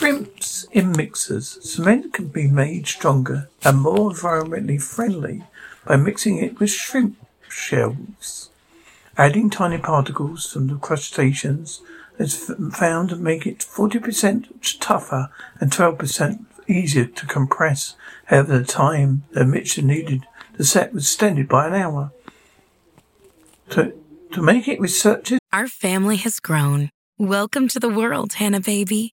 Shrimps in mixers. Cement can be made stronger and more environmentally friendly by mixing it with shrimp shells. Adding tiny particles from the crustaceans is found to make it 40% tougher and 12% easier to compress. However, the time the mixture needed to set was extended by an hour. To, to make it, researchers Our family has grown. Welcome to the world, Hannah Baby.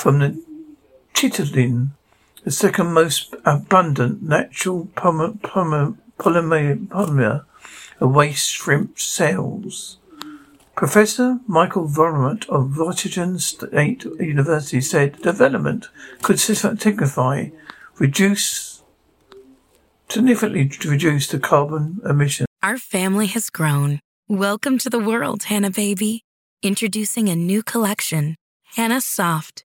from the chitin, the second most abundant natural polymer, polymer, polymer, waste shrimp cells. Professor Michael Vormont of Washington State University said development could signify reduce significantly reduce the carbon emission. Our family has grown. Welcome to the world, Hannah Baby. Introducing a new collection, Hannah Soft,